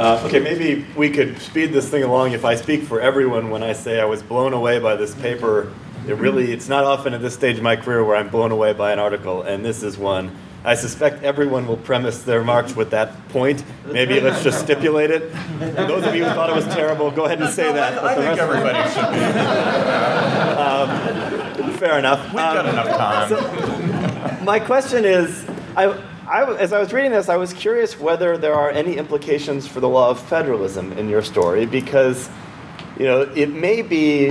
Uh, okay, maybe we could speed this thing along if I speak for everyone when I say I was blown away by this paper. It really, it's not often at this stage of my career where I'm blown away by an article, and this is one. I suspect everyone will premise their remarks with that point. Maybe let's just stipulate it. Those of you who thought it was terrible, go ahead and say that. I think everybody should be. Um, fair enough. We've got um, enough time. So my question is, I, I, as I was reading this, I was curious whether there are any implications for the law of federalism in your story, because you know it may be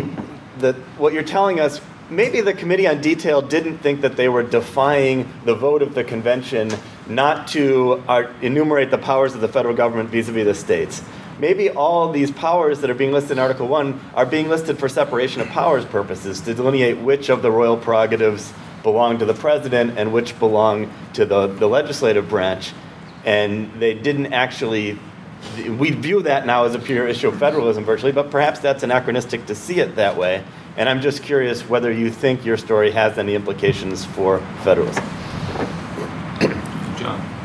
that what you're telling us. Maybe the Committee on Detail didn't think that they were defying the vote of the convention not to enumerate the powers of the federal government vis-a-vis the states. Maybe all these powers that are being listed in Article 1 are being listed for separation of powers purposes to delineate which of the royal prerogatives belong to the president and which belong to the, the legislative branch. And they didn't actually, we view that now as a pure issue of federalism virtually, but perhaps that's anachronistic to see it that way. And I'm just curious whether you think your story has any implications for federalism. John.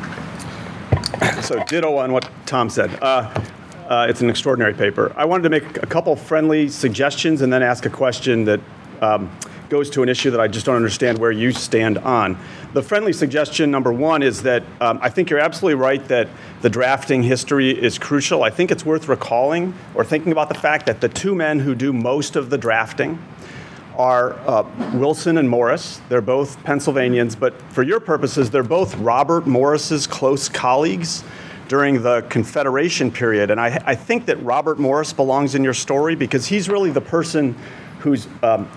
So, ditto on what Tom said. Uh, uh, it's an extraordinary paper. I wanted to make a couple friendly suggestions and then ask a question that um, goes to an issue that I just don't understand where you stand on. The friendly suggestion number one is that um, I think you're absolutely right that the drafting history is crucial. I think it's worth recalling or thinking about the fact that the two men who do most of the drafting are uh, Wilson and Morris. They're both Pennsylvanians, but for your purposes, they're both Robert Morris's close colleagues during the Confederation period. And I, I, think that Robert Morris belongs in your story because he's really the person who's um,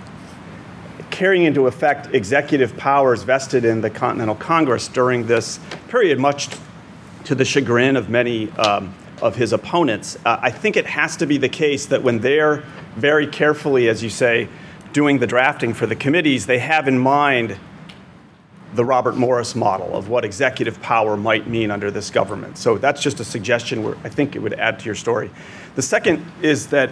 carrying into effect executive powers vested in the Continental Congress during this period, much to the chagrin of many um, of his opponents. Uh, I think it has to be the case that when they're very carefully, as you say, doing the drafting for the committees, they have in mind the Robert Morris model of what executive power might mean under this government. So that's just a suggestion where I think it would add to your story. The second is that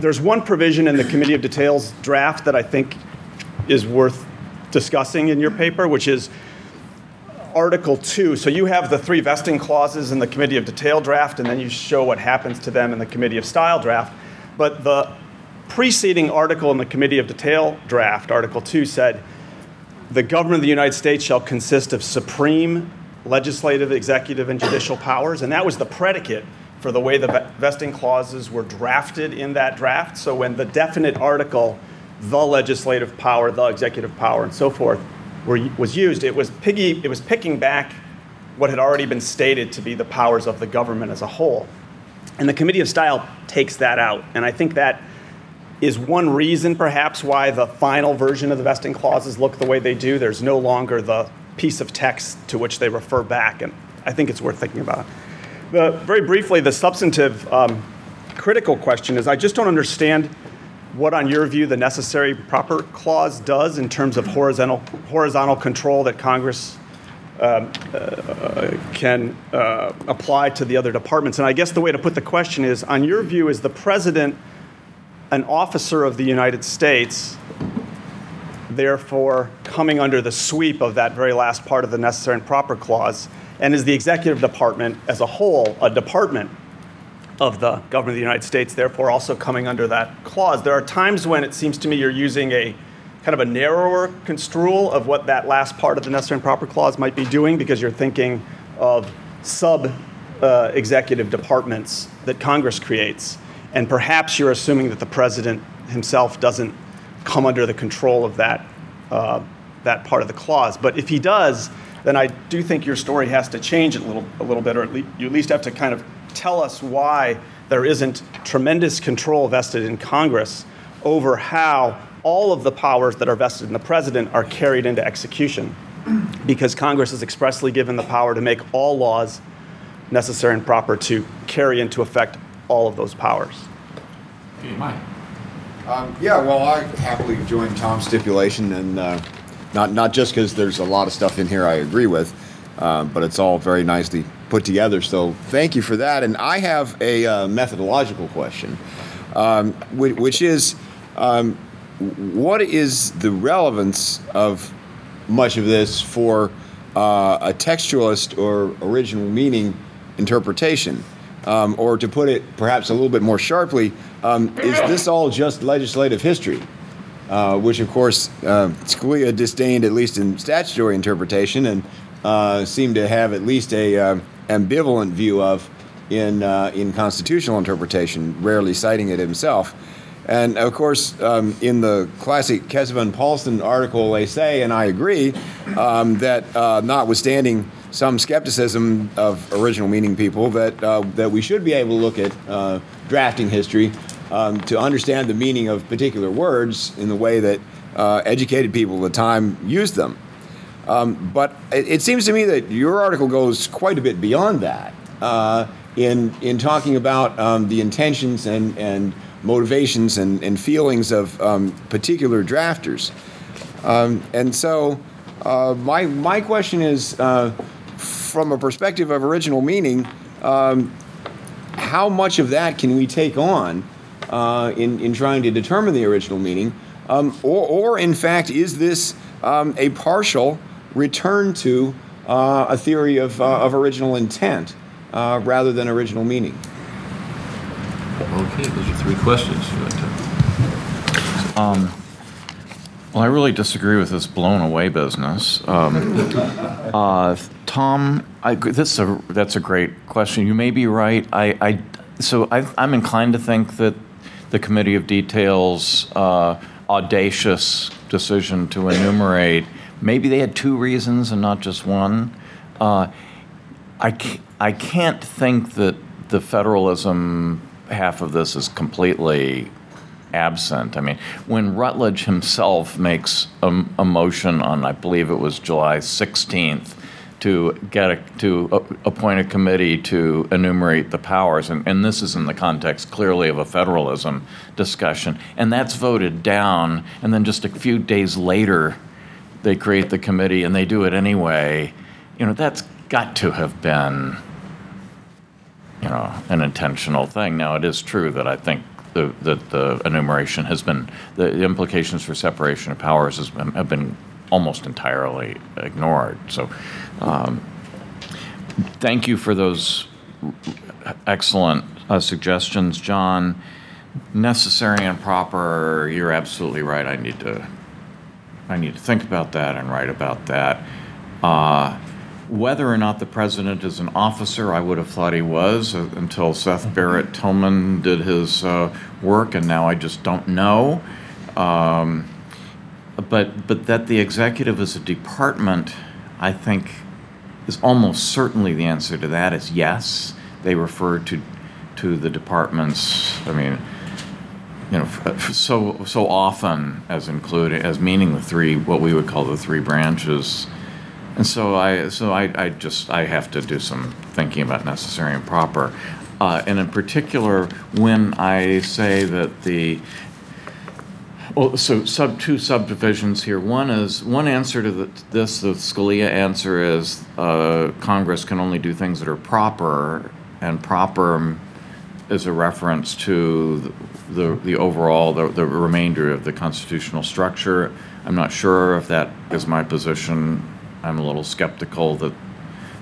there's one provision in the Committee of Details draft that I think is worth discussing in your paper, which is Article 2. So you have the three vesting clauses in the Committee of Detail draft, and then you show what happens to them in the Committee of Style draft. But the preceding article in the Committee of Detail draft, Article 2, said the government of the United States shall consist of supreme legislative, executive, and judicial powers. And that was the predicate for the way the vesting clauses were drafted in that draft. So when the definite article, the legislative power, the executive power, and so forth, were, was used, it was, piggy, it was picking back what had already been stated to be the powers of the government as a whole. And the Committee of Style takes that out. And I think that is one reason, perhaps, why the final version of the vesting clauses look the way they do. There's no longer the piece of text to which they refer back. And I think it's worth thinking about. The, very briefly, the substantive um, critical question is I just don't understand what, on your view, the necessary proper clause does in terms of horizontal, horizontal control that Congress um, uh, can uh, apply to the other departments. And I guess the way to put the question is on your view, is the president an officer of the United States, therefore coming under the sweep of that very last part of the necessary and proper clause? and is the executive department as a whole a department of the government of the United States, therefore also coming under that clause. There are times when it seems to me you're using a kind of a narrower construal of what that last part of the necessary and proper clause might be doing because you're thinking of sub uh, executive departments that Congress creates. And perhaps you're assuming that the president himself doesn't come under the control of that, uh, that part of the clause. But if he does, then I do think your story has to change a little, a little bit, or at least, you at least have to kind of tell us why there isn't tremendous control vested in Congress over how all of the powers that are vested in the president are carried into execution. Because Congress is expressly given the power to make all laws necessary and proper to carry into effect all of those powers. Um, yeah, well, I happily join Tom's stipulation and. Uh, not not just because there's a lot of stuff in here I agree with, um, but it's all very nicely put together. So thank you for that. And I have a uh, methodological question, um, which, which, is, um, what is the relevance of much of this for uh, a textualist or original meaning interpretation? Um, or to put it perhaps a little bit more sharply, um, is this all just legislative history? Uh, which, of course, uh, Scalia disdained at least in statutory interpretation and uh, seemed to have at least a uh, ambivalent view of in uh, in constitutional interpretation, rarely citing it himself. And of course, um, in the classic Kesavan Paulsen article, they say, and I agree, um, that uh, notwithstanding some skepticism of original meaning people, that uh, that we should be able to look at uh, drafting history um, to understand the meaning of particular words in the way that uh, educated people at the time used them. Um, but it, it, seems to me that your article goes quite a bit beyond that uh, in in talking about um, the intentions and and motivations and, and feelings of um, particular drafters. Um, and so, uh, my my question is, uh, from a perspective of original meaning, um, how much of that can we take on uh, in, in trying to determine the original meaning? Um, or, or, in fact, is this um, a partial return to uh, a theory of, uh, of original intent uh, rather than original meaning? Okay, those are three questions. you like to- Um, Well, I really disagree with this blown away business. Um, uh, Tom, I, this a, that's a great question. You may be right. I, I so I, I'm inclined to think that the Committee of Details uh, audacious decision to enumerate maybe they had two reasons and not just one. Uh, I, I can't think that the federalism half of this is completely absent. I mean, when Rutledge himself makes a, a motion on, I believe it was July 16th, to get a, to appoint a committee to enumerate the powers, and, and this is in the context clearly of a federalism discussion, and that's voted down, and then just a few days later, they create the committee and they do it anyway. You know, that's got to have been you know, an intentional thing. Now, it is true that I think the, that the enumeration has been, the implications for separation of powers has been, have been almost entirely ignored. So, um, thank you for those excellent uh, suggestions, John. Necessary and proper, you're absolutely right. I need to, I need to think about that and write about that. Uh, whether or not the president is an officer, I would have thought he was uh, until Seth Barrett Tillman did his uh, work, and now I just don't know. Um, but but that the executive is a department, I think, is almost certainly the answer to that is yes. They refer to to the departments. I mean, you know, so so often as including as meaning the three what we would call the three branches. And so I, so I, I just, I have to do some thinking about necessary and proper. Uh, and in particular, when I say that the, well, so sub, two subdivisions here. One is, one answer to the, this, the Scalia answer is, uh, Congress can only do things that are proper, and proper is a reference to the, the overall, the, the remainder of the constitutional structure. I'm not sure if that is my position. I'm a little skeptical that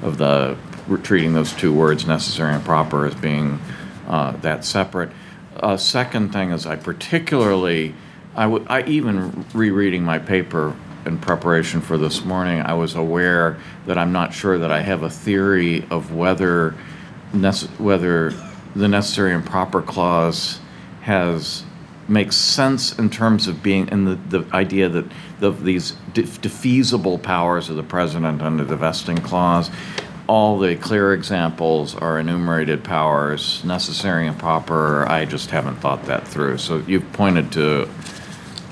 of the treating those two words, necessary and proper, as being uh, that separate. Uh, second thing is I particularly, I, w- I even rereading my paper in preparation for this morning, I was aware that I'm not sure that I have a theory of whether nece- whether the necessary and proper clause has makes sense in terms of being in the, the idea that the, these def- defeasible powers of the president under the vesting clause all the clear examples are enumerated powers necessary and proper i just haven't thought that through so you've pointed to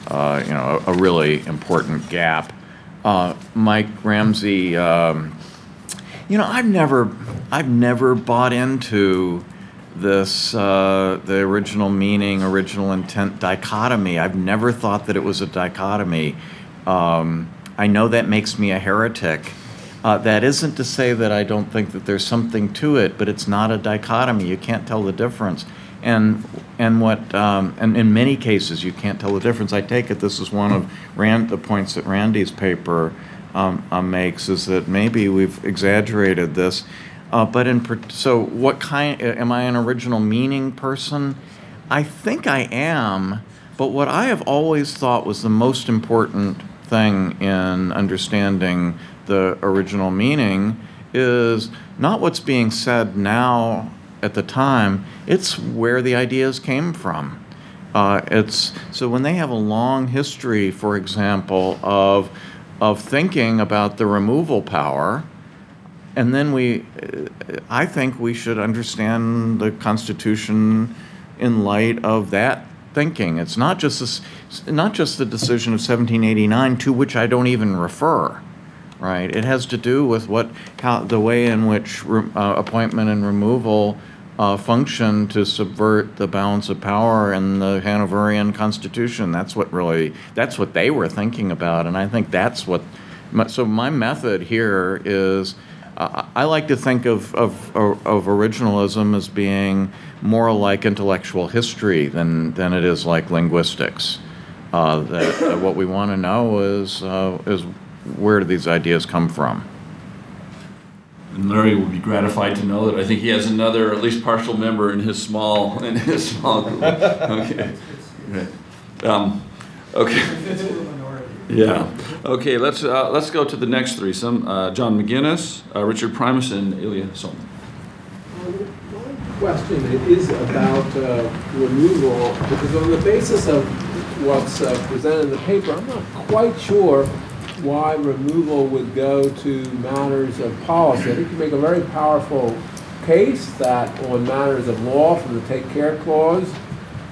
uh, you know a, a really important gap uh, mike ramsey um, you know i've never i've never bought into this uh, the original meaning, original intent dichotomy. I've never thought that it was a dichotomy. Um, I know that makes me a heretic. Uh, that isn't to say that I don't think that there's something to it, but it's not a dichotomy. You can't tell the difference. And and what um, and in many cases you can't tell the difference. I take it this is one of Rand the points that Randy's paper um, uh, makes is that maybe we've exaggerated this. Uh, but in so, what kind? Am I an original meaning person? I think I am. But what I have always thought was the most important thing in understanding the original meaning is not what's being said now at the time. It's where the ideas came from. Uh, it's so when they have a long history, for example, of of thinking about the removal power, and then we, I think we should understand the Constitution in light of that thinking. It's not just this, not just the decision of 1789 to which I don't even refer. Right, it has to do with what how the way in which re, uh, appointment and removal uh, function to subvert the balance of power in the Hanoverian Constitution. That's what really, that's what they were thinking about, and I think that's what. My, so my method here is, uh, I like to think of, of of originalism as being more like intellectual history than than it is like linguistics. Uh, that, that what we want to know is uh, is where do these ideas come from. And Larry will be gratified to know that I think he has another, at least partial member in his small, in his small group. Okay. Right. Um, okay. Yeah. Okay, let's, uh, let's go to the next threesome. Uh, John McGinnis, uh, Richard Primus, and Ilya Somin. My question is about uh, removal, because on the basis of what's uh, presented in the paper, I'm not quite sure why removal would go to matters of policy. I think you make a very powerful case that on matters of law, from the take care clause,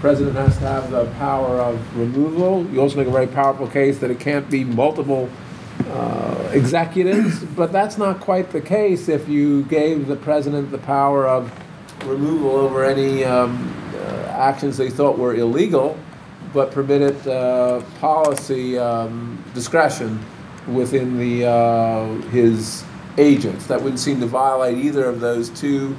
president has to have the power of removal. You also make a very powerful case that it can't be multiple uh, executives, but that's not quite the case if you gave the president the power of removal over any um, uh, actions they thought were illegal, but permitted uh, policy um, discretion within the, uh, his agents. That wouldn't seem to violate either of those two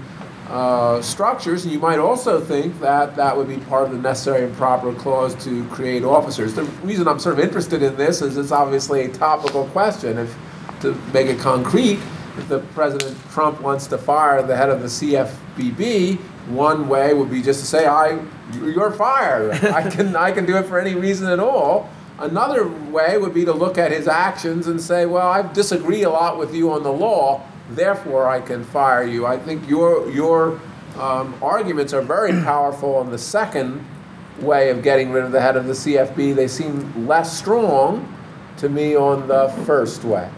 uh, structures. And you might also think that that would be part of the necessary and proper clause to create officers. The reason I'm sort of interested in this is it's obviously a topical question. If to make it concrete, if the President Trump wants to fire the head of the CFPB, one way would be just to say, "I, you're fired. I can, I can do it for any reason at all." Another way would be to look at his actions and say, well, I disagree a lot with you on the law, therefore I can fire you. I think your, your um, arguments are very powerful on the second way of getting rid of the head of the CFB. They seem less strong to me on the first way.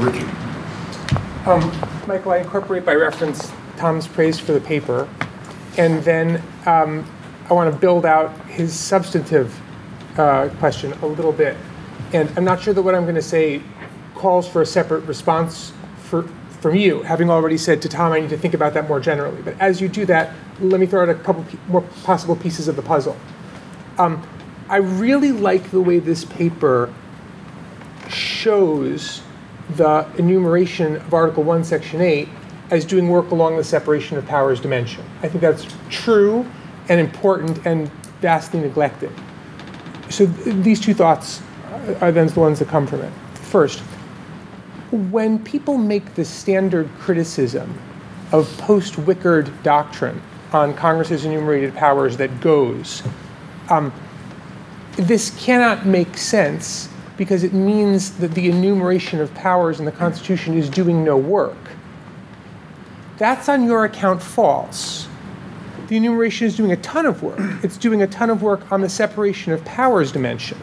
Richard. Um, Michael, I incorporate by reference Tom's praise for the paper, and then um, I want to build out his substantive uh, question a little bit. And I'm not sure that what I'm going to say calls for a separate response for, from you, having already said to Tom, I need to think about that more generally. But as you do that, let me throw out a couple more possible pieces of the puzzle. Um, I really like the way this paper shows the enumeration of Article 1, Section 8 as doing work along the separation of powers dimension. I think that's true and important and vastly neglected. So th- these two thoughts are then the ones that come from it. First, when people make the standard criticism of post Wickard doctrine on Congress's enumerated powers that goes, um, this cannot make sense because it means that the enumeration of powers in the Constitution is doing no work. That's on your account false. The enumeration is doing a ton of work. It's doing a ton of work on the separation of powers dimension,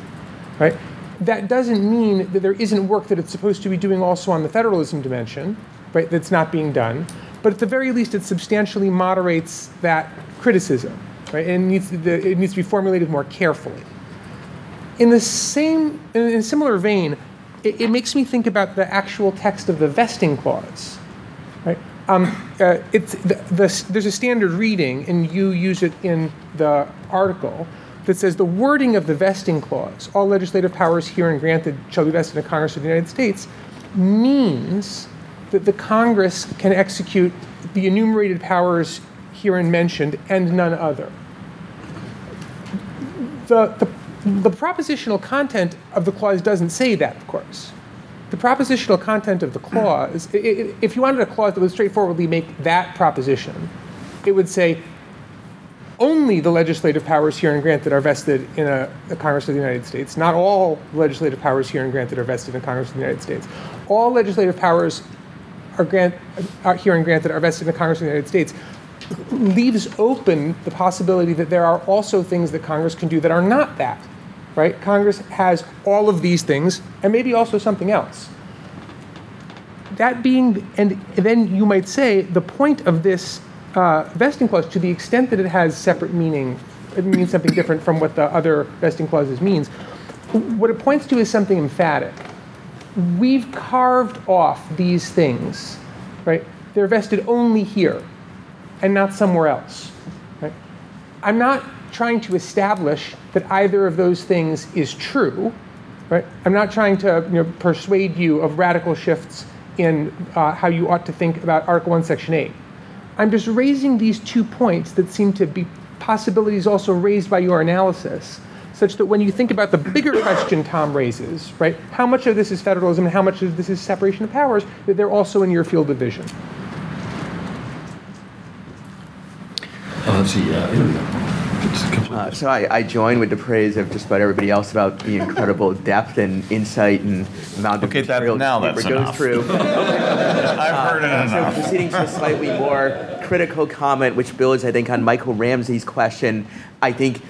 right? That doesn't mean that there isn't work that it's supposed to be doing also on the federalism dimension, right? That's not being done. But at the very least, it substantially moderates that criticism, right? And it needs, to, it needs to be formulated more carefully. In the same, in a similar vein, it, it makes me think about the actual text of the vesting clause, right? Um, uh, the, the, there's a standard reading, and you use it in the article that says the wording of the vesting clause, all legislative powers herein granted shall be vested in Congress of the United States, means that the Congress can execute the enumerated powers herein mentioned and none other. The, the, the propositional content of the clause doesn't say that, of course. the propositional content of the clause, if you wanted a clause that would straightforwardly make that proposition, it would say only the legislative powers here and granted are vested in a, a Congress of the United States. Not all legislative powers here and granted are vested in Congress of the United States. All legislative powers are grant are here and granted are vested in Congress of the United States leaves open the possibility that there are also things that Congress can do that are not that. Right? Congress has all of these things and maybe also something else. That being, and then you might say the point of this uh, vesting clause, to the extent that it has separate meaning, it means something different from what the other vesting clauses means. What it points to is something emphatic. We've carved off these things, right? They're vested only here and not somewhere else. Right? I'm not trying to establish that either of those things is true. Right? I'm not trying to you know, persuade you of radical shifts in uh, how you ought to think about Article 1, Section 8. I'm just raising these two points that seem to be possibilities also raised by your analysis, such that when you think about the bigger question Tom raises, right, how much of this is federalism and how much of this is separation of powers, that they're also in your field of vision. Oh, let's see, uh, yeah, here we go. It's complete. Uh, so I, I join with the praise of just about everybody else about the incredible depth and insight and amount of Okay, that- material now this that's goes enough. through. I've heard it So enough. proceeding to a slightly more critical comment, which builds, I think, on Michael Ramsey's question. I think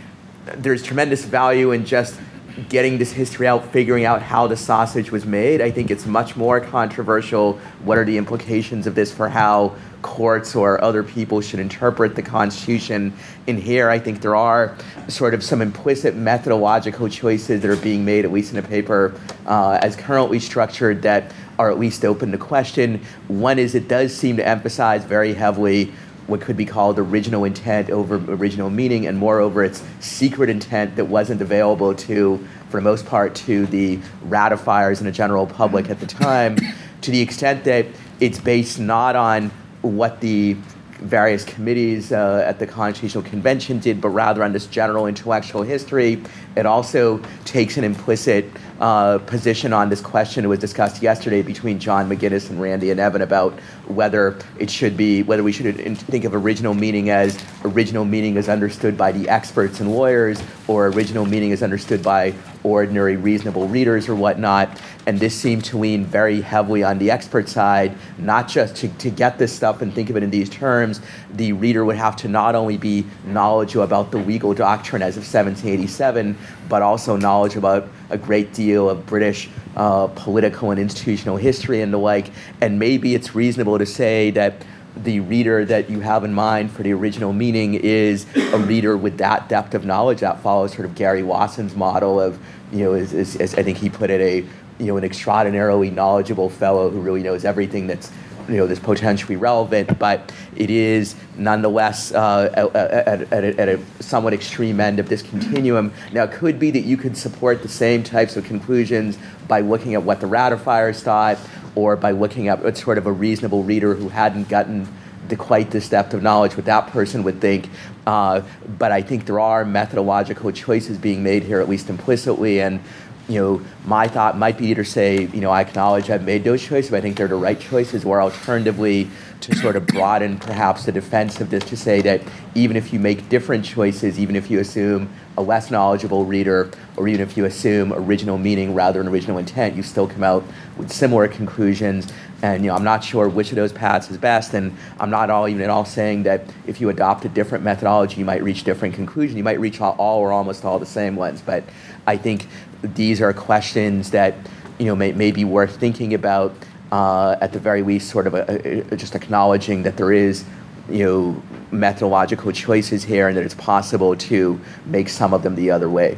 there's tremendous value in just getting this history out, figuring out how the sausage was made. I think it's much more controversial. What are the implications of this for how courts or other people should interpret the Constitution? In here, I think there are sort of some implicit methodological choices that are being made, at least in the paper, uh, as currently structured, that are at least open to question. One is it does seem to emphasize very heavily what could be called original intent over original meaning, and moreover, it's secret intent that wasn't available to, for the most part, to the ratifiers and the general public at the time, to the extent that it's based not on what the various committees uh, at the Constitutional Convention did, but rather on this general intellectual history. It also takes an implicit uh, position on this question that was discussed yesterday between John McGinnis and Randy and Evan about whether it should be, whether we should think of original meaning as original meaning as understood by the experts and lawyers, or original meaning as understood by ordinary reasonable readers or whatnot. And this seemed to lean very heavily on the expert side, not just to, to get this stuff and think of it in these terms. The reader would have to not only be knowledgeable about the legal doctrine as of 1787, but also knowledge about a great deal of British uh, political and institutional history and the like. And maybe it's reasonable to say that the reader that you have in mind for the original meaning is a reader with that depth of knowledge that follows sort of Gary Lawson's model of, you know, is, is, is I think he put it a, you know, an extraordinarily knowledgeable fellow who really knows everything that's, you know, that's potentially relevant, but it is nonetheless uh, at, at, a, at a somewhat extreme end of this continuum. Now, it could be that you could support the same types of conclusions by looking at what the ratifiers thought, or by looking at sort of a reasonable reader who hadn't gotten the quite this depth of knowledge what that person would think. Uh, but I think there are methodological choices being made here, at least implicitly, and you know, my thought might be to say, you know, I acknowledge I've made those choices, but I think they're the right choices, or alternatively, to sort of broaden perhaps the defense of this to say that even if you make different choices, even if you assume a less knowledgeable reader, or even if you assume original meaning rather than original intent, you still come out with similar conclusions. And you know, I'm not sure which of those paths is best, and I'm not all even at all saying that if you adopt a different methodology, you might reach different conclusions. You might reach all, all or almost all the same ones. But I think these are questions that you know may, may be worth thinking about. Uh, at the very least, sort of a, a, just acknowledging that there is, you know, methodological choices here, and that it's possible to make some of them the other way,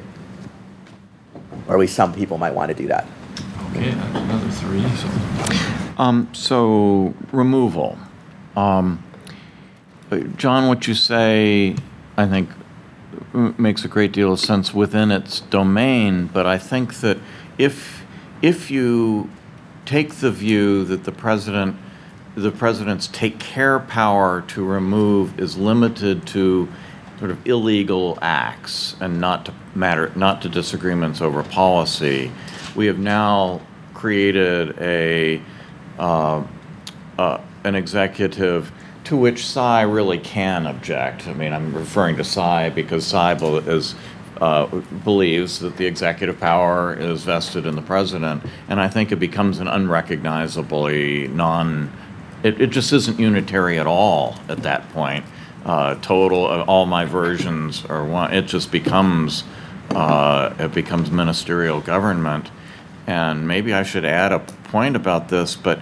or at least some people might want to do that. Okay, another three, so. Um, so removal. Um, John, what you say, I think, makes a great deal of sense within its domain. But I think that if if you take the view that the president, the president's take care power to remove is limited to sort of illegal acts and not to matter, not to disagreements over policy, we have now created a uh, uh, an executive to which Sai really can object. I mean, I'm referring to Sai because bel- is, uh, believes that the executive power is vested in the president, and I think it becomes an unrecognizably non. It, it just isn't unitary at all at that point. Uh, total, uh, all my versions are one. It just becomes uh, it becomes ministerial government. And maybe I should add a point about this, but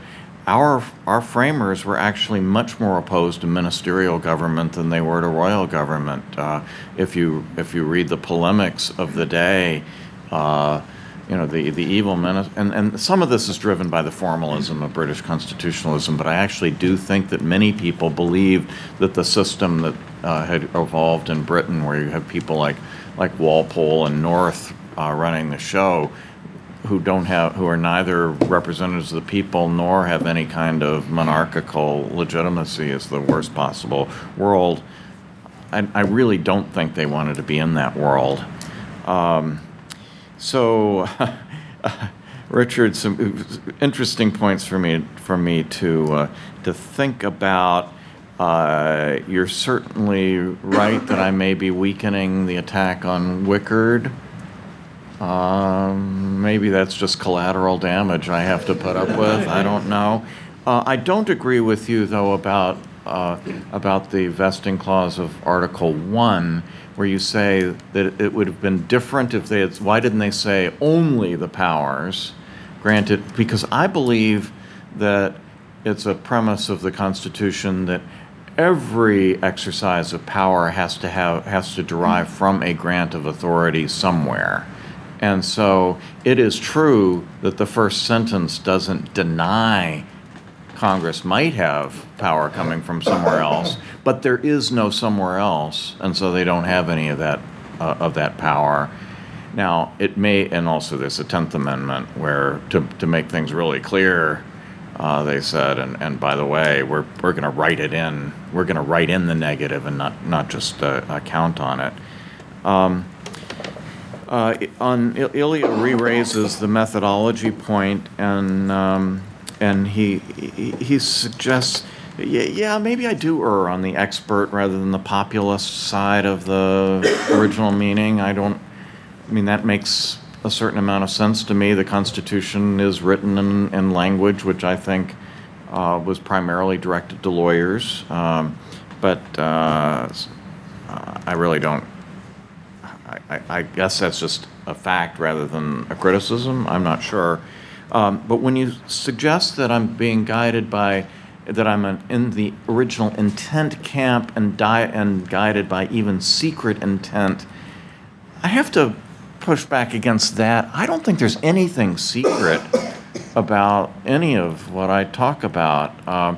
our, our framers were actually much more opposed to ministerial government than they were to royal government. Uh, if you if you read the polemics of the day, uh, you know the the evil menace, and and some of this is driven by the formalism of British constitutionalism. But I actually do think that many people believed that the system that uh, had evolved in Britain, where you have people like like Walpole and North uh, running the show, who don't have, who are neither representatives of the people nor have any kind of monarchical legitimacy is the worst possible world. I, I really don't think they wanted to be in that world. Um, so, Richard, some interesting points for me for me to uh, to think about. Uh, you're certainly right that I may be weakening the attack on Wickard. Um, maybe that's just collateral damage I have to put up with. I don't know. Uh, I don't agree with you though about uh, about the vesting clause of Article One, where you say that it would have been different if they had. Why didn't they say only the powers granted? Because I believe that it's a premise of the Constitution that every exercise of power has to have has to derive from a grant of authority somewhere. And so it is true that the first sentence doesn't deny Congress might have power coming from somewhere else, but there is no somewhere else, and so they don't have any of that uh, of that power. Now it may, and also there's a Tenth Amendment where to to make things really clear, uh, they said, and, and by the way, we're we're going to write it in. We're going to write in the negative and not not just uh, count on it. Um, uh, on Il- Ilya re-raises the methodology point, and um, and he, he he suggests, yeah, yeah, maybe I do err on the expert rather than the populist side of the original meaning. I don't. I mean, that makes a certain amount of sense to me. The Constitution is written in, in language which I think uh, was primarily directed to lawyers, um, but uh, uh, I really don't I- I guess that's just a fact rather than a criticism. I'm not sure. Um, but when you suggest that I'm being guided by, that I'm an, in the original intent camp and, di- and guided by even secret intent, I have to push back against that. I don't think there's anything secret about any of what I talk about. Um,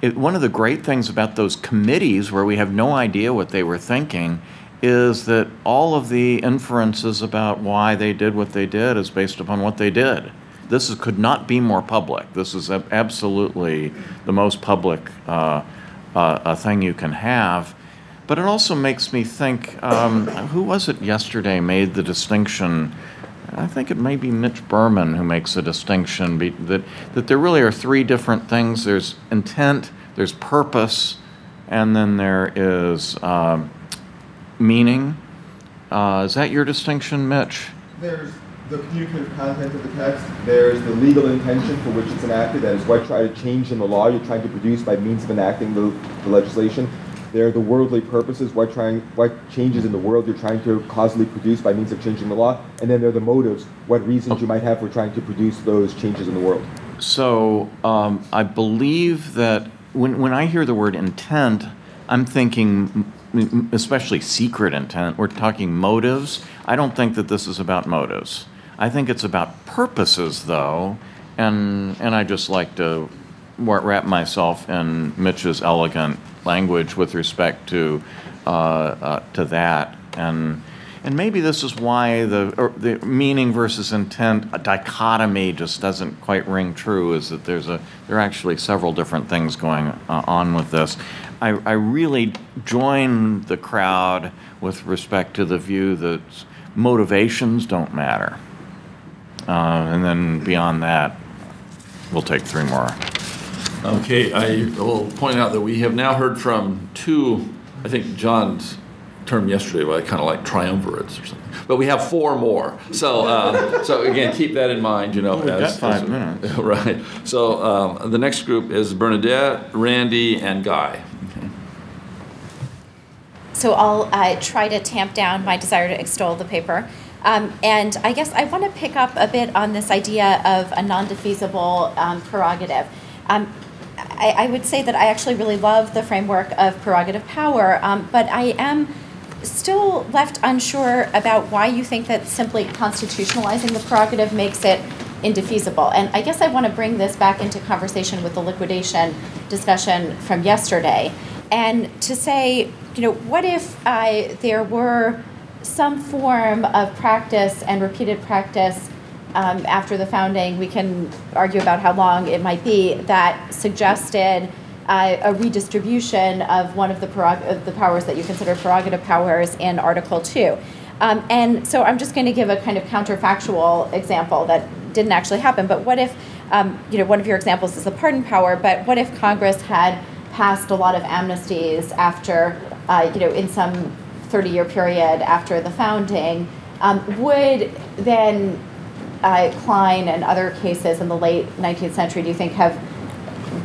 it, one of the great things about those committees where we have no idea what they were thinking is that all of the inferences about why they did what they did is based upon what they did. This is, could not be more public. This is ab- absolutely the most public uh, uh, thing you can have. But it also makes me think um, who was it yesterday made the distinction? I think it may be Mitch Berman who makes a distinction be, that, that there really are three different things there's intent, there's purpose, and then there is um, meaning. Uh, is that your distinction, Mitch? There's the communicative content of the text. There's the legal intention for which it's enacted. That is what try to change in the law you're trying to produce by means of enacting the, the legislation. There are the worldly purposes, what trying, what changes in the world you're trying to causally produce by means of changing the law. And then there are the motives, what reasons you might have for trying to produce those changes in the world. So um, I believe that when, when I hear the word intent, I'm thinking, especially secret intent, we're talking motives. I don't think that this is about motives. I think it's about purposes, though, and, and I just like to wrap myself in Mitch's elegant language with respect to, uh, uh, to that. And, and maybe this is why the, the meaning versus intent dichotomy just doesn't quite ring true. Is that there's a there are actually several different things going uh, on with this. I, I really join the crowd with respect to the view that motivations don't matter. uh, and then beyond that, we'll take three more. Okay, I will point out that we have now heard from two, I think John's term yesterday, but I kind of like triumvirates or something. But we have four more. So, uh, so again, keep that in mind, you know. We've got as- five as- minutes. Right. So um, the next group is Bernadette, Randy, and Guy. Okay. So I'll uh, try to tamp down my desire to extol the paper. Um, and I guess I want to pick up a bit on this idea of a non defeasible um, prerogative. Um, I, I would say that I actually really love the framework of prerogative power, um, but I am still left unsure about why you think that simply constitutionalizing the prerogative makes it indefeasible. And I guess I want to bring this back into conversation with the liquidation discussion from yesterday. And to say, you know, what if there were some form of practice and repeated practice um, after the founding? We can argue about how long it might be that suggested uh, a redistribution of one of the, prerog- of the powers that you consider prerogative powers in Article 2. Um, and so I'm just going to give a kind of counterfactual example that didn't actually happen. But what if, um, you know, one of your examples is the pardon power, but what if Congress had passed a lot of amnesties after, uh, you know, in some 30 year period after the founding? Um, would then uh, Klein and other cases in the late 19th century, do you think, have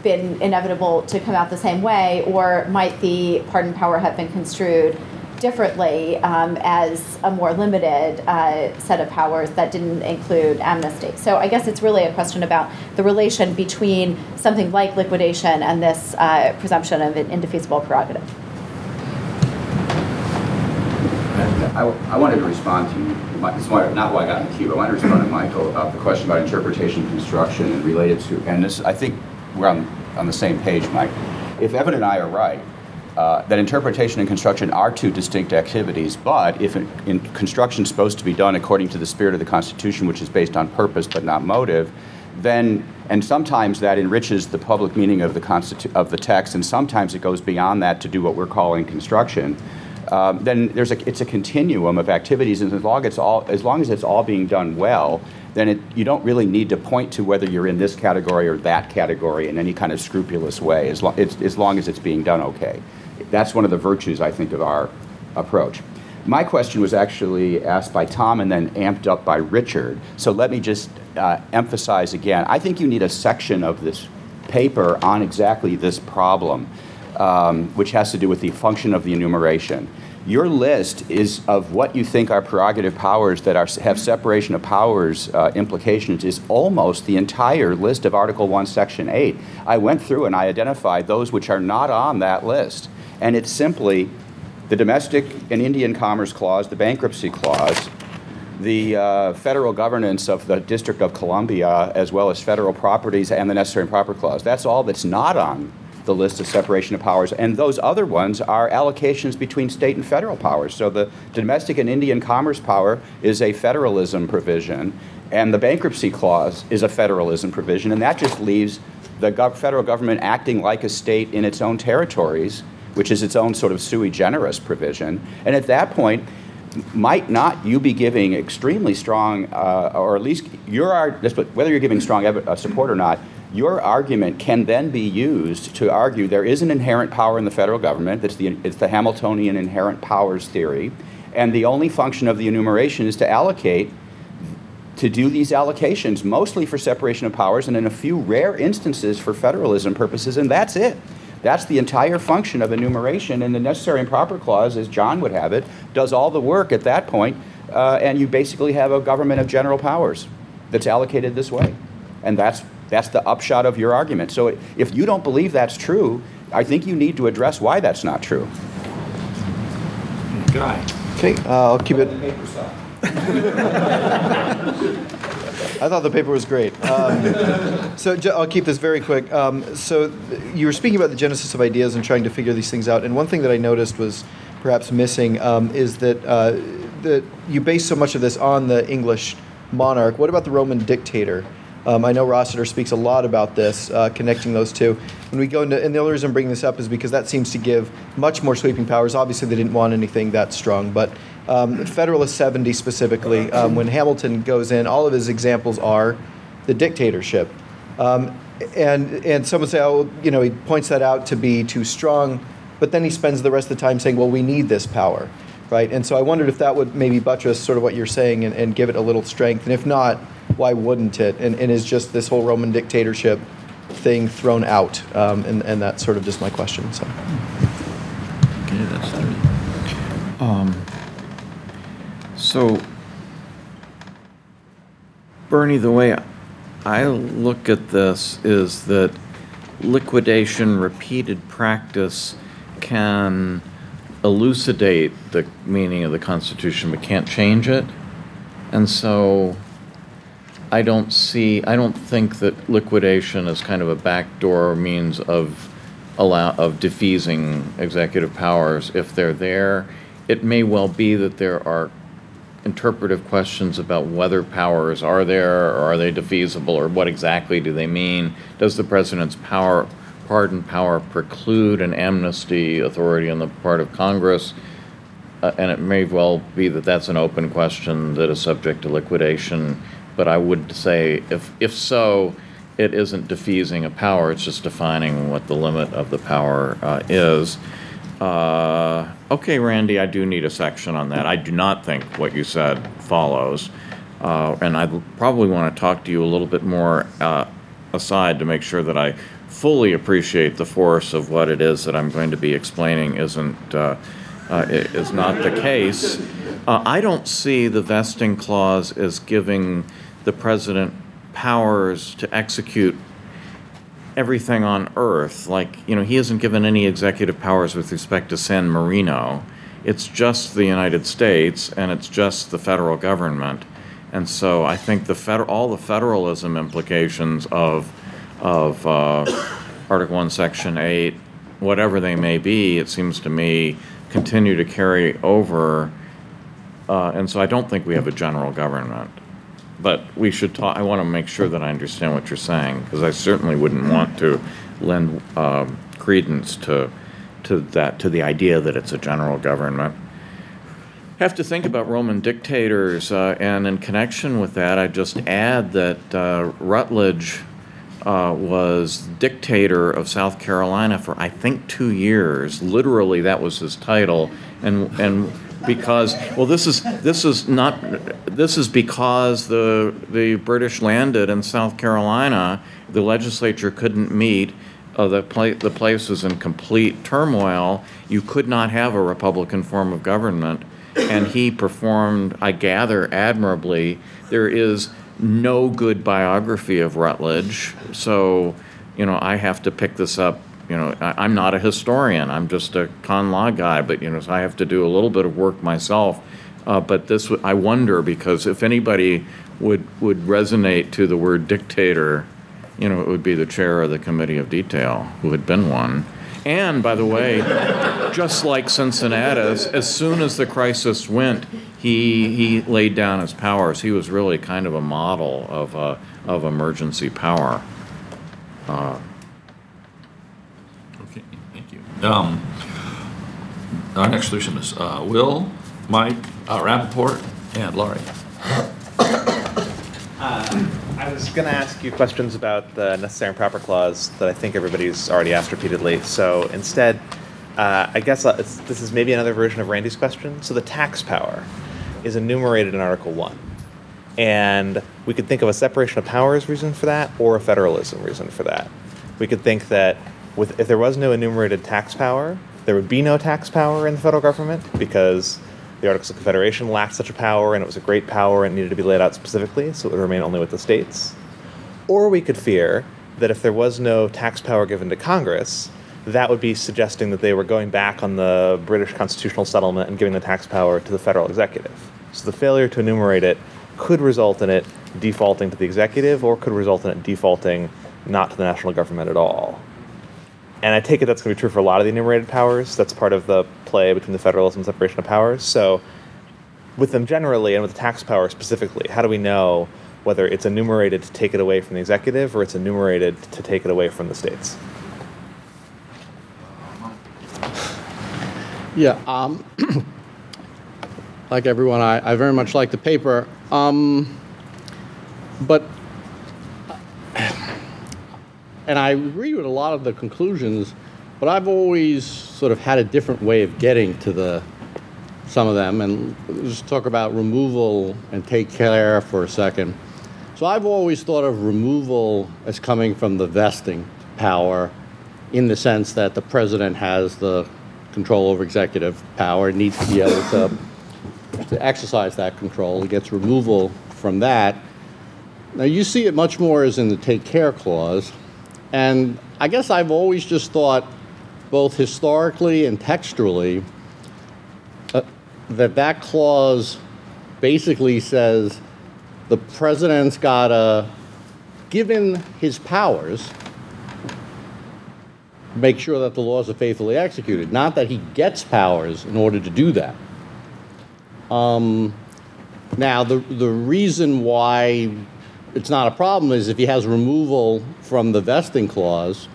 been inevitable to come out the same way, or might the pardon power have been construed differently um, as a more limited uh, set of powers that didn't include amnesty? So I guess it's really a question about the relation between something like liquidation and this uh, presumption of an indefeasible prerogative. I, I wanted to respond to, my- it's why- not why I got in the queue, but I wanted to respond to Michael about the question about interpretation, construction, and related to, and this, I think we're on, on the same page, Mike. If Evan and I are right, uh, that interpretation and construction are two distinct activities, but if in, construction is supposed to be done according to the spirit of the Constitution, which is based on purpose but not motive, then, and sometimes that enriches the public meaning of the, constitu- of the text, and sometimes it goes beyond that to do what we're calling construction um, then there's a, it's a continuum of activities, and as long, all, as long as it's all being done well, then it, you don't really need to point to whether you're in this category or that category in any kind of scrupulous way, as, lo- as long as it's being done okay. That's one of the virtues, I think, of our approach. My question was actually asked by Tom and then amped up by Richard. So let me just uh, emphasize again I think you need a section of this paper on exactly this problem um, which has to do with the function of the enumeration. Your list is of what you think are prerogative powers that are, have separation of powers uh, implications is almost the entire list of Article 1, Section 8. I went through and I identified those which are not on that list. And it's simply the Domestic and Indian Commerce Clause, the Bankruptcy Clause, the uh, federal governance of the District of Columbia, as well as federal properties and the Necessary and Proper Clause. That's all that's not on the list of separation of powers. And those other ones are allocations between state and federal powers. So the domestic and Indian commerce power is a federalism provision, and the bankruptcy clause is a federalism provision, and that just leaves the gov- federal government acting like a state in its own territories, which is its own sort of sui generis provision. And at that point, might not you be giving extremely strong, uh, or at least your art, whether you're giving strong ev- uh, support or not, your argument can then be used to argue there is an inherent power in the federal government. That's the, it's the Hamiltonian inherent powers theory. And the only function of the enumeration is to allocate, to do these allocations, mostly for separation of powers and in a few rare instances for federalism purposes, and that's it. That's the entire function of enumeration, and the necessary and proper clause, as John would have it, does all the work at that point, uh, and you basically have a government of general powers that's allocated this way. And that's, that's the upshot of your argument. So if you don't believe that's true, I think you need to address why that's not true. Guy. Okay, uh, I'll keep it. I thought the paper was great. Um, so ju- I'll keep this very quick. Um, so th- you were speaking about the genesis of ideas and trying to figure these things out. And one thing that I noticed was perhaps missing um, is that uh, that you base so much of this on the English monarch. What about the Roman dictator? Um, I know Rossiter speaks a lot about this, uh, connecting those two. When we go into, and the only reason I'm bringing this up is because that seems to give much more sweeping powers. Obviously, they didn't want anything that strong, but um, Federalist 70 specifically, um, when Hamilton goes in, all of his examples are the dictatorship. Um, and, and some would say, oh, you know, he points that out to be too strong, but then he spends the rest of the time saying, well, we need this power, right? And so I wondered if that would maybe buttress sort of what you're saying and, and give it a little strength. And if not, why wouldn't it? And, and is just this whole Roman dictatorship thing thrown out? Um, and, and that's sort of just my question. So. Okay, that's three. Um, so, Bernie, the way I look at this is that liquidation repeated practice can elucidate the meaning of the Constitution but can't change it. And so I don't see, I don't think that liquidation is kind of a backdoor means of allow, of defeasing executive powers if they're there. It may well be that there are interpretive questions about whether powers are there or are they defeasible or what exactly do they mean? Does the president's power, pardon power preclude an amnesty authority on the part of Congress? Uh, and it may well be that that's an open question that is subject to liquidation. But I would say if, if so, it isn't defeasing a power, it's just defining what the limit of the power uh, is. Uh, okay, Randy, I do need a section on that. I do not think what you said follows. Uh, and I probably want to talk to you a little bit more uh, aside to make sure that I fully appreciate the force of what it is that I'm going to be explaining isn't uh, is not the case. Uh, I don't see the vesting clause as giving the president powers to execute everything on earth. Like, you know, he hasn't given any executive powers with respect to San Marino. It's just the United States and it's just the federal government. And so I think the feder- all the federalism implications of, of uh, Article 1, Section 8, whatever they may be, it seems to me, continue to carry over. Uh, and so I don't think we have a general government. But we should talk, I want to make sure that I understand what you're saying, because I certainly wouldn't want to lend um, credence to, to that, to the idea that it's a general government. Have to think about Roman dictators, uh, and in connection with that, I just add that uh, Rutledge uh, was dictator of South Carolina for I think two years. Literally, that was his title, and and because well, this is this is not this is because the the British landed in South Carolina. The legislature couldn't meet. Uh, the pla- the place was in complete turmoil. You could not have a Republican form of government, and he performed, I gather, admirably. There is no good biography of Rutledge, so you know I have to pick this up. You know, I, I'm not a historian. I'm just a con law guy, but you know, so I have to do a little bit of work myself. Uh, but this, I wonder because if anybody would would resonate to the word dictator, you know, it would be the chair of the committee of detail, who had been one. And by the way, just like Cincinnatus, as soon as the crisis went, he he laid down his powers. He was really kind of a model of uh, of emergency power. Uh, Okay, thank you. Um, Our next solution is uh, Will, Mike, uh, Rappaport, and Laurie. I was going to ask you questions about the necessary and proper clause that I think everybody's already asked repeatedly. So instead, uh, I guess uh, this is maybe another version of Randy's question. So the tax power is enumerated in Article 1. And we could think of a separation of powers reason for that or a federalism reason for that. We could think that with, if there was no enumerated tax power, there would be no tax power in the federal government because the Articles of Confederation lacked such a power and it was a great power and needed to be laid out specifically, so it would remain only with the states. Or we could fear that if there was no tax power given to Congress, that would be suggesting that they were going back on the British constitutional settlement and giving the tax power to the federal executive. So the failure to enumerate it could result in it defaulting to the executive or could result in it defaulting not to the national government at all. And I take it that's going to be true for a lot of the enumerated powers. That's part of the play between the federalism and separation of powers. So, with them generally and with the tax power specifically, how do we know whether it's enumerated to take it away from the executive or it's enumerated to take it away from the states? Yeah, um, like everyone, I, I very much like the paper. Um, but, and I agree with a lot of the conclusions, but I've always sort of had a different way of getting to the some of them. And just talk about removal and take care for a second. So I've always thought of removal as coming from the vesting power in the sense that the president has the control over executive power, needs to be able to, to exercise that control. He gets removal from that. Now, you see it much more as in the take care clause. And I guess I've always just thought, both historically and textually, uh, that that clause basically says the president's got to, given his powers, make sure that the laws are faithfully executed. Not that he gets powers in order to do that. Um, now, the, the reason why it's not a problem is if he has removal from the vesting clause,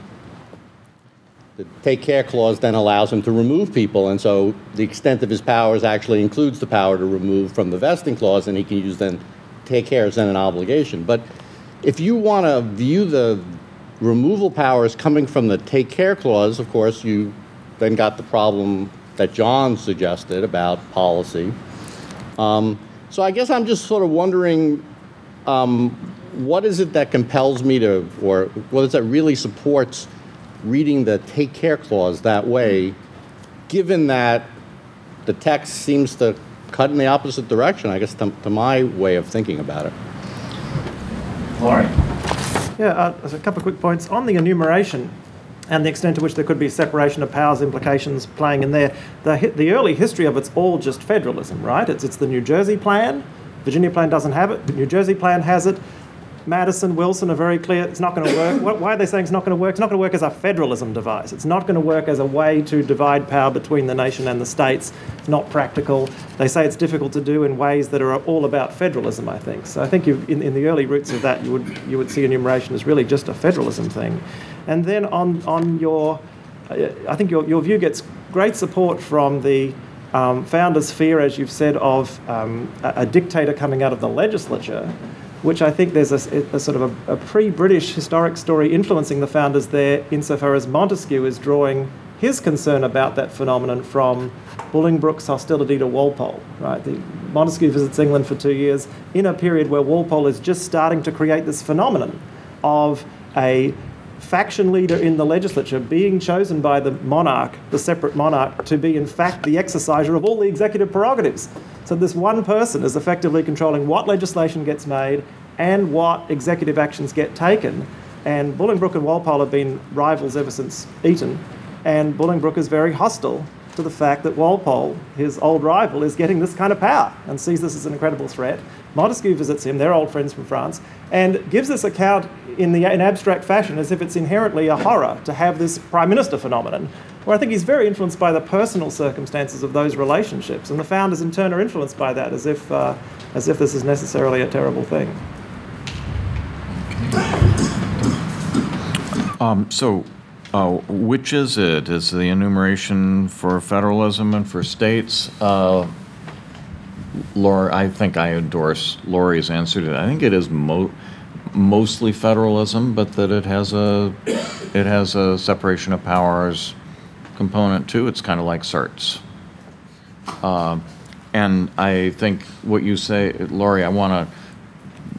the take care clause then allows him to remove people, and so the extent of his powers actually includes the power to remove from the vesting clause, and he can use then take care as then an obligation. But if you want to view the removal powers coming from the take care clause, of course, you then got the problem that John suggested about policy. Um, so I guess I'm just sort of wondering um, what is it that compels me to, or what is that really supports reading the take care clause that way, given that the text seems to cut in the opposite direction, I guess, to, to my way of thinking about it. Laurie? Yeah, uh, a couple of quick points. On the enumeration and the extent to which there could be separation of powers implications playing in there, the, the early history of it's all just federalism, right? It's, it's the New Jersey plan. Virginia plan doesn't have it. The New Jersey plan has it. Madison, Wilson are very clear it's not going to work. Why are they saying it's not going to work? It's not going to work as a federalism device. It's not going to work as a way to divide power between the nation and the states. It's not practical. They say it's difficult to do in ways that are all about federalism, I think. So I think you, in, in the early roots of that, you would, you would see enumeration as really just a federalism thing. And then on, on your, uh, I think your, your view gets great support from the um, founders' fear, as you've said, of um, a, a dictator coming out of the legislature which I think there's a, a sort of a, a pre British historic story influencing the founders there, insofar as Montesquieu is drawing his concern about that phenomenon from Bolingbroke's hostility to Walpole. Right, the, Montesquieu visits England for two years in a period where Walpole is just starting to create this phenomenon of a faction leader in the legislature being chosen by the monarch, the separate monarch, to be in fact the exerciser of all the executive prerogatives. So this one person is effectively controlling what legislation gets made and what executive actions get taken. And Bolingbroke and Walpole have been rivals ever since Eton. And Bolingbroke is very hostile to the fact that Walpole, his old rival, is getting this kind of power and sees this as an incredible threat. Montesquieu visits him, they're old friends from France, and gives this account in, the, in abstract fashion as if it's inherently a horror to have this prime minister phenomenon, where I think he's very influenced by the personal circumstances of those relationships. And the founders, in turn, are influenced by that as if, uh, as if this is necessarily a terrible thing. Um, so, uh, which is it? Is the enumeration for federalism and for states? Uh, Laura, I think I endorse Laurie's answer to that. I think it is mo- mostly federalism, but that it has a it has a separation of powers component too. It's kind of like certs. Uh, and I think what you say, Laurie, I want to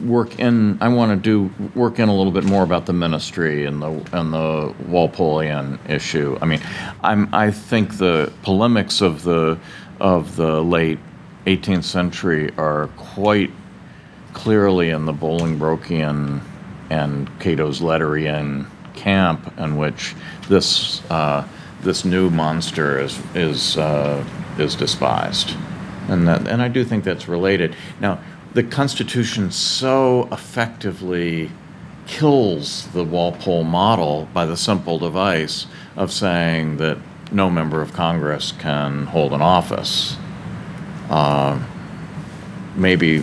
work in. I want to do work in a little bit more about the ministry and the and the Walpolean issue. I mean, I'm I think the polemics of the of the late 18th century are quite clearly in the Bolingbrokean and Cato's Letterian camp, in which this uh, this new monster is is uh, is despised, and that and I do think that's related. Now, the Constitution so effectively kills the Walpole model by the simple device of saying that no member of Congress can hold an office. Uh, maybe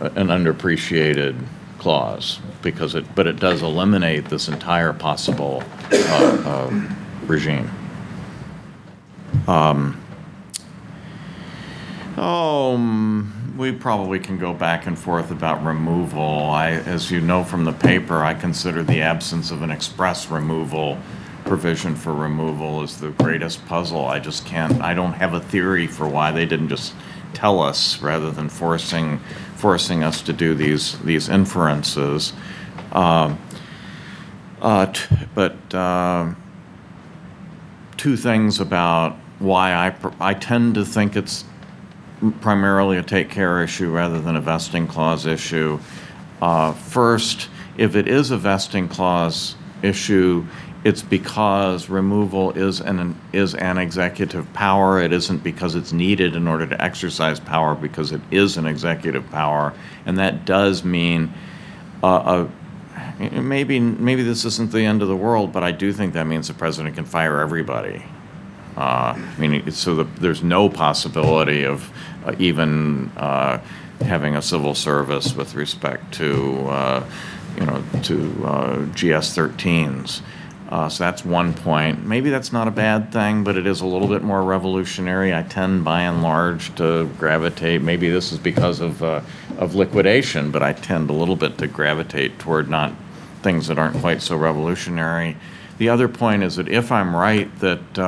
an underappreciated clause because it, but it does eliminate this entire possible uh, uh, regime. Um, Oh, mm, we probably can go back and forth about removal. I, as you know from the paper, I consider the absence of an express removal provision for removal is the greatest puzzle. I just can't, I don't have a theory for why they didn't just tell us rather than forcing, forcing us to do these, these inferences. Um, uh, t- But, uh, two things about why I, pr- I tend to think it's primarily a take care issue rather than a vesting clause issue. Uh, First, if it is a vesting clause issue, it's because removal is an, is an executive power. It isn't because it's needed in order to exercise power, because it is an executive power. And that does mean uh, a, maybe, maybe this isn't the end of the world, but I do think that means the president can fire everybody. Uh, I mean, so that there's no possibility of uh, even uh, having a civil service with respect to, you know, to uh, GS 13s. Uh, so that's one point. Maybe that's not a bad thing, but it is a little bit more revolutionary. I tend, by and large, to gravitate. Maybe this is because of uh, of liquidation, but I tend a little bit to gravitate toward not things that aren't quite so revolutionary. The other point is that if I'm right that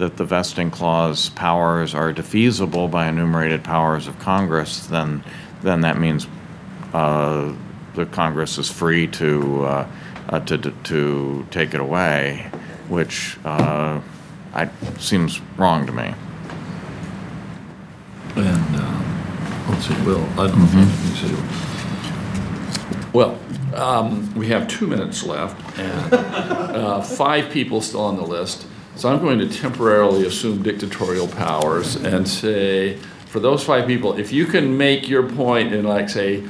that the vesting clause powers are defeasible by enumerated powers of Congress, then then that means uh, the Congress is free to uh, uh, to to take it away, which uh, I, seems wrong to me. And, um, let's see, Will, I don't know you say- Well, um, we have two minutes left and uh, five people still on the list. So I'm going to temporarily assume dictatorial powers and say, for those five people, if you can make your point in like, say,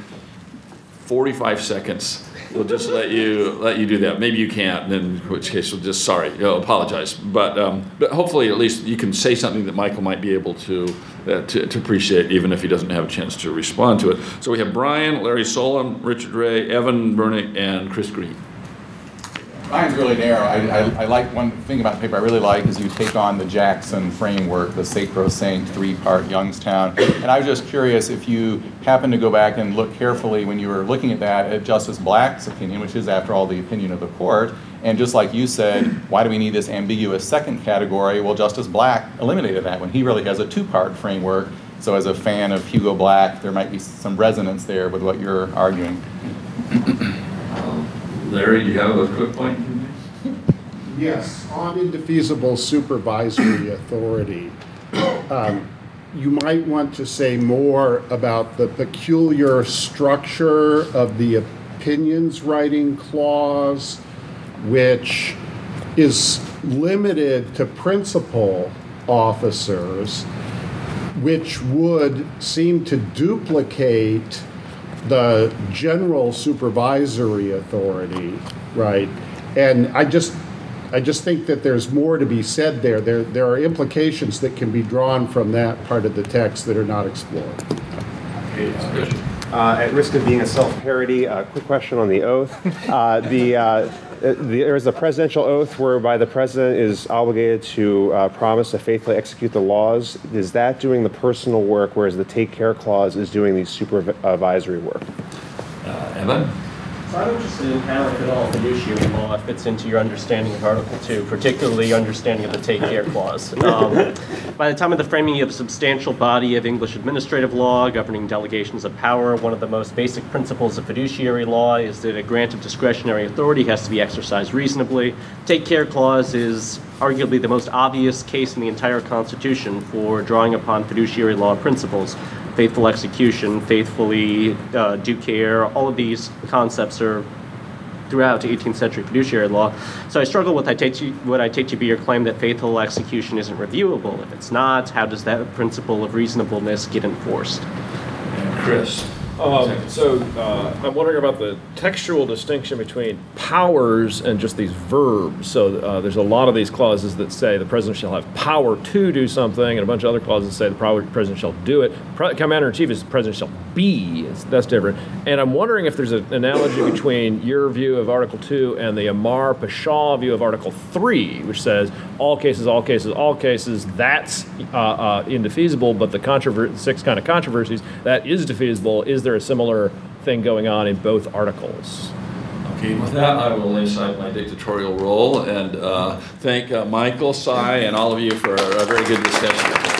45 seconds, we'll just let you, let you do that. Maybe you can't, in which case we'll just, sorry, you know, apologize. But, um, but hopefully at least you can say something that Michael might be able to, uh, to, to appreciate, even if he doesn't have a chance to respond to it. So we have Brian, Larry Solum, Richard Re, Evan Bernick, and Chris Green. Mine's really narrow. I, I, I like one thing about the paper I really like is you take on the Jackson framework, the sacrosanct three-part Youngstown. And I was just curious if you happen to go back and look carefully when you were looking at that at Justice Black's opinion, which is after all the opinion of the court. And just like you said, why do we need this ambiguous second category? Well, Justice Black eliminated that when he really has a two-part framework. So as a fan of Hugo Black, there might be some resonance there with what you're arguing. Larry, do you have a quick point? Yes, on indefeasible supervisory authority, um, you might want to say more about the peculiar structure of the opinions writing clause, which is limited to principal officers, which would seem to duplicate the general supervisory authority, right? And I just, I just think that there's more to be said there. There, there are implications that can be drawn from that part of the text that are not explored. Uh, At risk of being a self-parody, a quick question on the oath. Uh, The, uh, there is a presidential oath whereby the president is obligated to uh, promise to faithfully execute the laws. Is that doing the personal work, whereas the take care clause is doing the supervisory work? Evan? So I'm interested in how, if at all, fiduciary law fits into your understanding of Article 2, particularly understanding of the take care clause. Um, By the time of the framing, you have a substantial body of English administrative law governing delegations of power. One of the most basic principles of fiduciary law is that a grant of discretionary authority has to be exercised reasonably. Take care clause is arguably the most obvious case in the entire Constitution for drawing upon fiduciary law principles faithful execution, faithfully uh, due care, all of these concepts are throughout 18th century fiduciary law. So I struggle with I take to, what I take to be your claim that faithful execution isn't reviewable. If it's not, how does that principle of reasonableness get enforced? Chris. So uh, I'm wondering about the textual distinction between powers and just these verbs. So uh, there's a lot of these clauses that say the president shall have power to do something, and a bunch of other clauses say the president shall do it. Commander in chief is the president shall be. That's different. And I'm wondering if there's an analogy between your view of Article 2 and the Amar Pushaw view of Article 3, which says all cases, all cases, all cases, that's uh, uh, indefeasible, but the controver- six kind of controversies, that is defeasible. Is there a similar thing going on in both articles? Okay, with that, I will lay aside my dictatorial role and uh, thank uh, Michael, Sai, and all of you for a very good discussion.